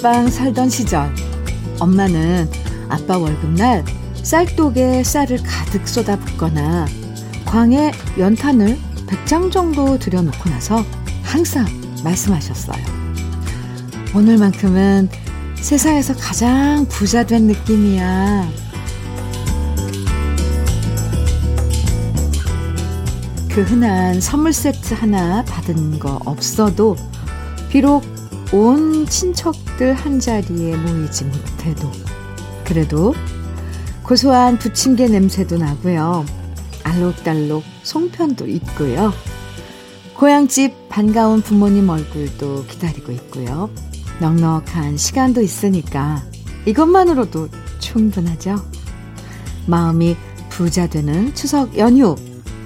단칸방 살던 시절 엄마는 아빠 월급날 쌀독에 쌀을 가득 쏟아 붓거나 광에 연탄을 100장 정도 들여놓고 나서 항상 말씀하셨어요. 오늘만큼은 세상에서 가장 부자 된 느낌이야. 그 흔한 선물 세트 하나 받은 거 없어도 비록 온 친척들 한 자리에 모이지 못해도 그래도 고소한 부침개 냄새도 나고요. 알록달록 송편도 있고요. 고향집 반가운 부모님 얼굴도 기다리고 있고요. 넉넉한 시간도 있으니까 이것만으로도 충분하죠. 마음이 부자 되는 추석 연휴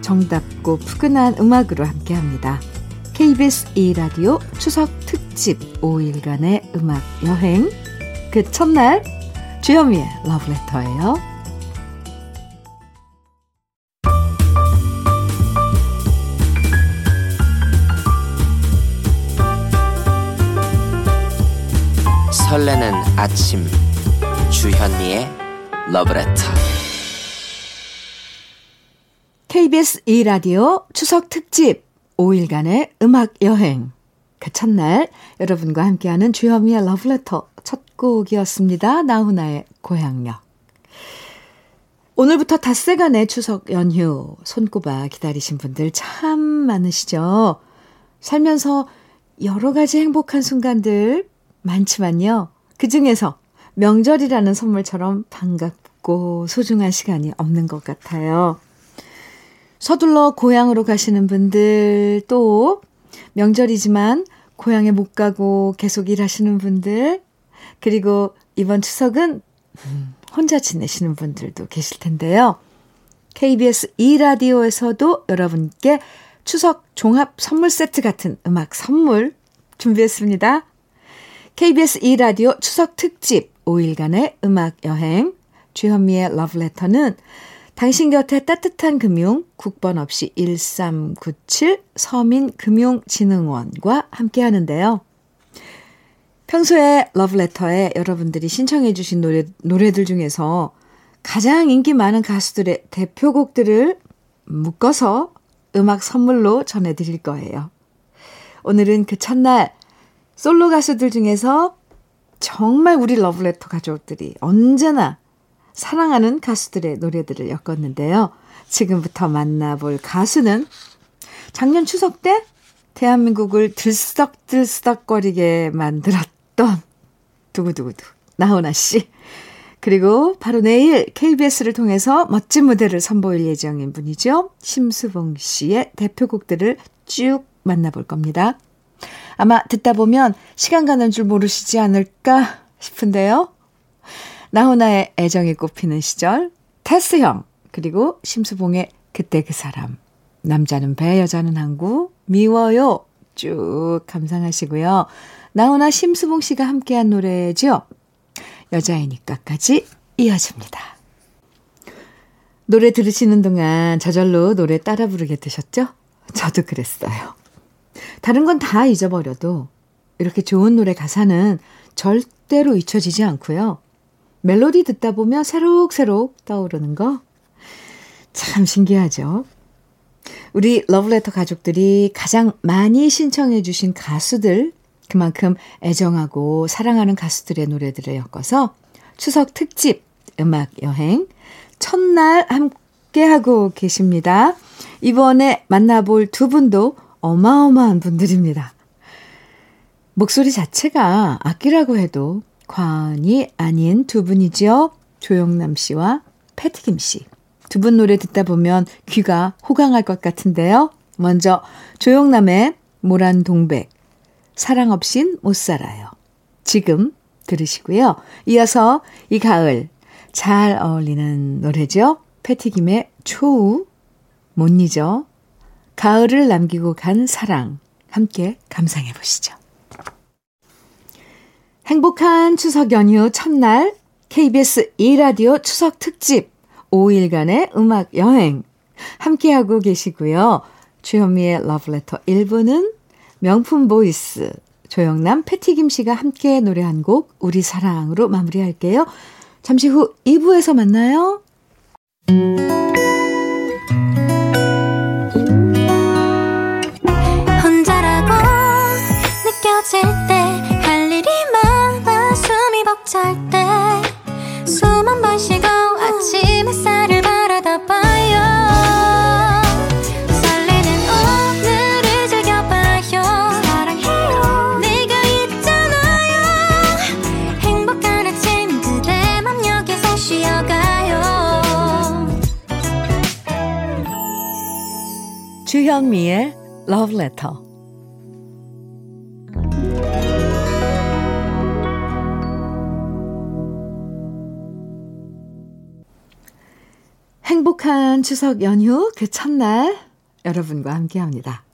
정답고 푸근한 음악으로 함께합니다. KBS 2라디오 추석 특집 5일간의 음악 여행 그 첫날 주현미의 러브레터예요. 설레는 아침 주현미의 러브레터 KBS 2라디오 추석 특집 5일간의 음악 여행 그 첫날 여러분과 함께하는 주현미의 러브레터 첫 곡이었습니다. 나훈아의 고향역 오늘부터 닷새간의 추석 연휴 손꼽아 기다리신 분들 참 많으시죠. 살면서 여러 가지 행복한 순간들 많지만요. 그 중에서 명절이라는 선물처럼 반갑고 소중한 시간이 없는 것 같아요. 서둘러 고향으로 가시는 분들, 또 명절이지만 고향에 못 가고 계속 일하시는 분들, 그리고 이번 추석은 혼자 지내시는 분들도 계실 텐데요. KBS 2라디오에서도 여러분께 추석 종합 선물 세트 같은 음악 선물 준비했습니다. KBS 2라디오 추석 특집 5일간의 음악 여행 주현미의 러브레터는 당신 곁에 따뜻한 금융 국번 없이 1397 서민금융진흥원과 함께 하는데요. 평소에 러브레터에 여러분들이 신청해 주신 노래, 노래들 중에서 가장 인기 많은 가수들의 대표곡들을 묶어서 음악 선물로 전해드릴 거예요. 오늘은 그 첫날 솔로 가수들 중에서 정말 우리 러브레터 가족들이 언제나 사랑하는 가수들의 노래들을 엮었는데요. 지금부터 만나볼 가수는 작년 추석 때 대한민국을 들썩들썩거리게 만들었던 두구두구두 나훈아 씨. 그리고 바로 내일 KBS를 통해서 멋진 무대를 선보일 예정인 분이죠. 심수봉 씨의 대표곡들을 쭉 만나볼 겁니다. 아마 듣다 보면 시간 가는 줄 모르시지 않을까 싶은데요. 나훈아의 애정이 꽃피는 시절, 테스 형, 그리고 심수봉의 그때 그 사람, 남자는 배, 여자는 항구, 미워요, 쭉 감상하시고요. 나훈아 심수봉 씨가 함께한 노래죠. 여자이니까까지 이어집니다. 노래 들으시는 동안 저절로 노래 따라 부르게 되셨죠? 저도 그랬어요. 다른 건 다 잊어버려도 이렇게 좋은 노래 가사는 절대로 잊혀지지 않고요. 멜로디 듣다 보면 새록새록 떠오르는 거 참 신기하죠. 우리 러브레터 가족들이 가장 많이 신청해 주신 가수들 그만큼 애정하고 사랑하는 가수들의 노래들을 엮어서 추석 특집 음악 여행 첫날 함께 하고 계십니다. 이번에 만나볼 두 분도 어마어마한 분들입니다. 목소리 자체가 악기라고 해도 과언이 아닌 두 분이죠. 조영남 씨와 패티김 씨. 두 분 노래 듣다 보면 귀가 호강할 것 같은데요. 먼저 조영남의 모란 동백, 사랑 없인 못 살아요. 지금 들으시고요. 이어서 이 가을 잘 어울리는 노래죠. 패티김의 초우, 못 잊어, 가을을 남기고 간 사랑 함께 감상해 보시죠. 행복한 추석 연휴 첫날 KBS 2라디오 추석 특집 5일간의 음악 여행 함께하고 계시고요. 주현미의 러브레터 1부는 명품 보이스, 조영남, 패티김 씨가 함께 노래한 곡 우리 사랑으로 마무리할게요. 잠시 후 2부에서 만나요. 주현미의 Love Letter. 행복한 추석 연휴 그 첫날 여러분과 함께합니다.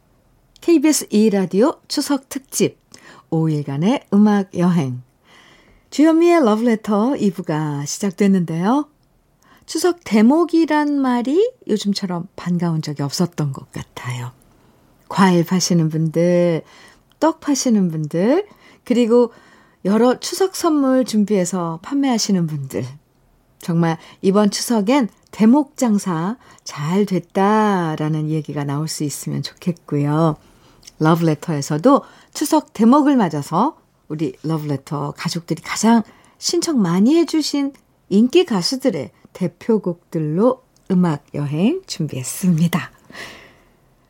KBS 2라디오 추석 특집 5일간의 음악 여행 주현미의 러브레터 2부가 시작됐는데요. 추석 대목이란 말이 요즘처럼 반가운 적이 없었던 것 같아요. 과일 파시는 분들, 떡 파시는 분들, 그리고 여러 추석 선물 준비해서 판매하시는 분들. 정말 이번 추석엔 대목 장사 잘 됐다라는 얘기가 나올 수 있으면 좋겠고요. 러브레터에서도 추석 대목을 맞아서 우리 러브레터 가족들이 가장 신청 많이 해주신 인기 가수들의 대표곡들로 음악 여행 준비했습니다.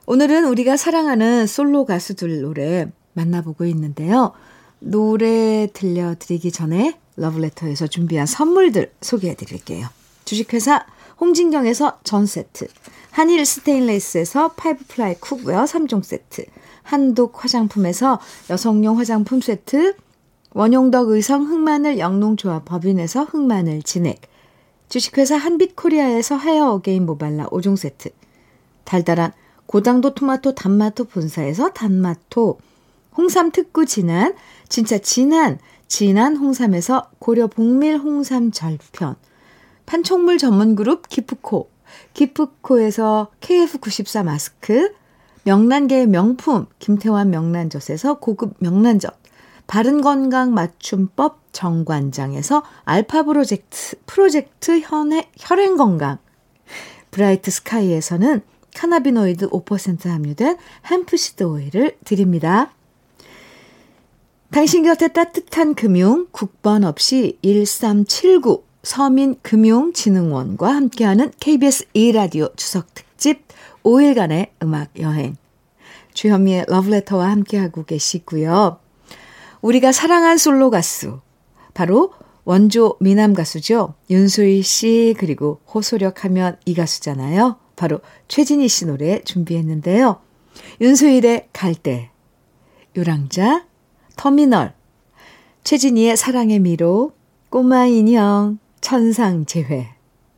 오늘은 우리가 사랑하는 솔로 가수들 노래 만나보고 있는데요. 노래 들려드리기 전에 러브레터에서 준비한 선물들 소개해 드릴게요. 주식회사 홍진경에서 전 세트, 한일 스테인레스에서 five ply cookware 3종 세트, 한독 화장품에서 여성용 화장품 세트, 원용덕 의성 흑마늘 영농조합 법인에서 흑마늘 진액, 주식회사 한빛코리아에서 헤어 어게인 모발라 5종 세트, 달달한 고당도 토마토 단마토 본사에서 단마토, 홍삼 특구 진한, 진짜 진한, 진한 홍삼에서 고려 복밀 홍삼 절편, 판촉물 전문 그룹 기프코, 기프코에서 KF94 마스크, 명란계의 명품 김태환 명란젓에서 고급 명란젓, 바른건강 맞춤법 정관장에서 알파 프로젝트, 프로젝트 혈행, 혈행건강, 브라이트 스카이에서는 cannabinoid 5% 함유된 hemp seed 오일을 드립니다. 당신 곁에 따뜻한 금융 국번 없이 1379 서민금융진흥원과 함께하는 KBS 2라디오 추석특집 5일간의 음악 여행. 주현미의 러브레터와 함께하고 계시고요. 우리가 사랑한 솔로 가수 바로 원조 미남 가수죠. 윤수일 씨 그리고 호소력 하면 이 가수잖아요. 바로 최진희 씨 노래 준비했는데요. 윤수일의 갈대, 유랑자, 터미널, 최진희의 사랑의 미로, 꼬마 인형, 천상 재회,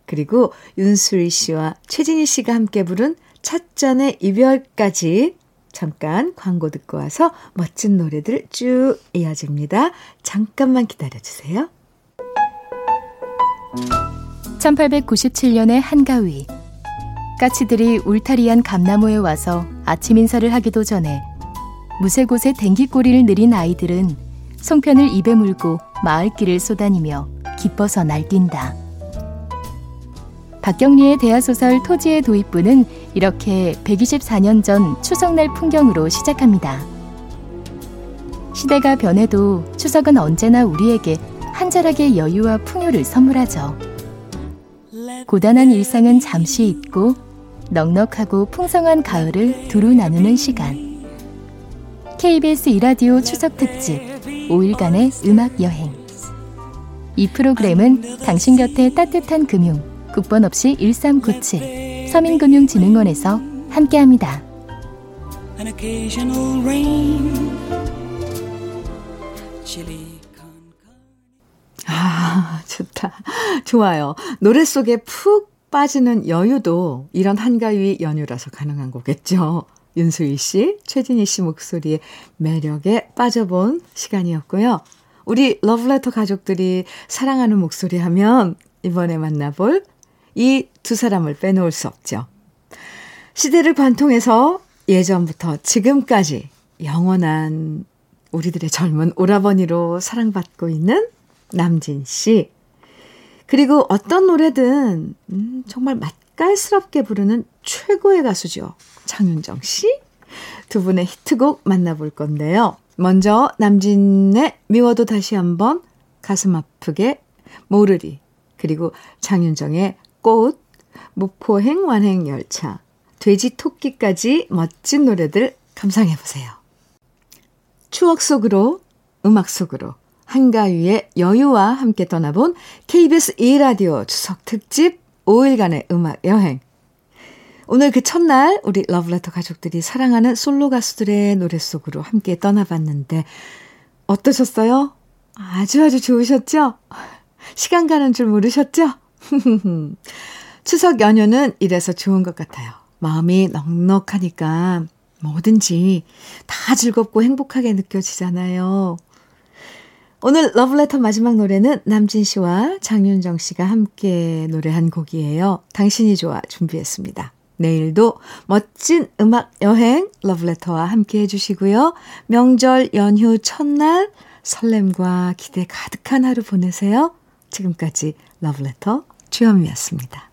그리고 윤수일 씨와 최진희 씨가 함께 부른 찻잔의 이별까지 잠깐 광고 듣고 와서 멋진 노래들 쭉 이어집니다. 잠깐만 기다려주세요. 1897년의 한가위. 까치들이 울타리한 감나무에 와서 아침 인사를 하기도 전에 무쇠곳에 댕기꼬리를 느린 아이들은 송편을 입에 물고 마을길을 쏘다니며 기뻐서 날뛴다. 박경리의 대하소설 토지의 도입부는 이렇게 124년 전 추석날 풍경으로 시작합니다. 시대가 변해도 추석은 언제나 우리에게 한 자락의 여유와 풍요를 선물하죠. 고단한 일상은 잠시 잊고 넉넉하고 풍성한 가을을 두루 나누는 시간. KBS 이라디오 추석 특집 5일간의 음악 여행. 이 프로그램은 당신 곁에 따뜻한 금융, 국번 없이 1397 서민금융진흥원에서 함께합니다. an occasional rain. Chili con carne. 아, 좋다. 좋아요. 노래 속에 푹 빠지는 여유도 이런 한가위 연휴라서 가능한 거겠죠. 윤수희 씨, 최진희 씨 목소리의 매력에 빠져본 시간이었고요. 우리 러브레터 가족들이 사랑하는 목소리 하면 이번에 만나볼 이 두 사람을 빼놓을 수 없죠. 시대를 관통해서 예전부터 지금까지 영원한 우리들의 젊은 오라버니로 사랑받고 있는 남진 씨. 그리고 어떤 노래든 음, 정말 맛깔스럽게 부르는 최고의 가수죠. 장윤정 씨. 두 분의 히트곡 만나볼 건데요. 먼저 남진의 미워도 다시 한번 가슴 아프게 모르리 그리고 장윤정의 꽃 목포행 완행 열차 돼지 토끼까지 멋진 노래들 감상해 보세요. 추억 속으로 음악 속으로 한가위의 여유와 함께 떠나본 KBS 2라디오 추석 특집 5일간의 음악 여행. 오늘 그 첫날 우리 러브레터 가족들이 사랑하는 솔로 가수들의 노래 속으로 함께 떠나봤는데 어떠셨어요? 아주 아주 좋으셨죠? 시간 가는 줄 모르셨죠? 추석 연휴는 이래서 좋은 것 같아요. 마음이 넉넉하니까 뭐든지 다 즐겁고 행복하게 느껴지잖아요. 오늘 러브레터 마지막 노래는 남진 씨와 장윤정 씨가 함께 노래한 곡이에요. 당신이 좋아 준비했습니다. 내일도 멋진 음악 여행 러브레터와 함께 해주시고요. 명절 연휴 첫날 설렘과 기대 가득한 하루 보내세요. 지금까지 러브레터 주현미였습니다.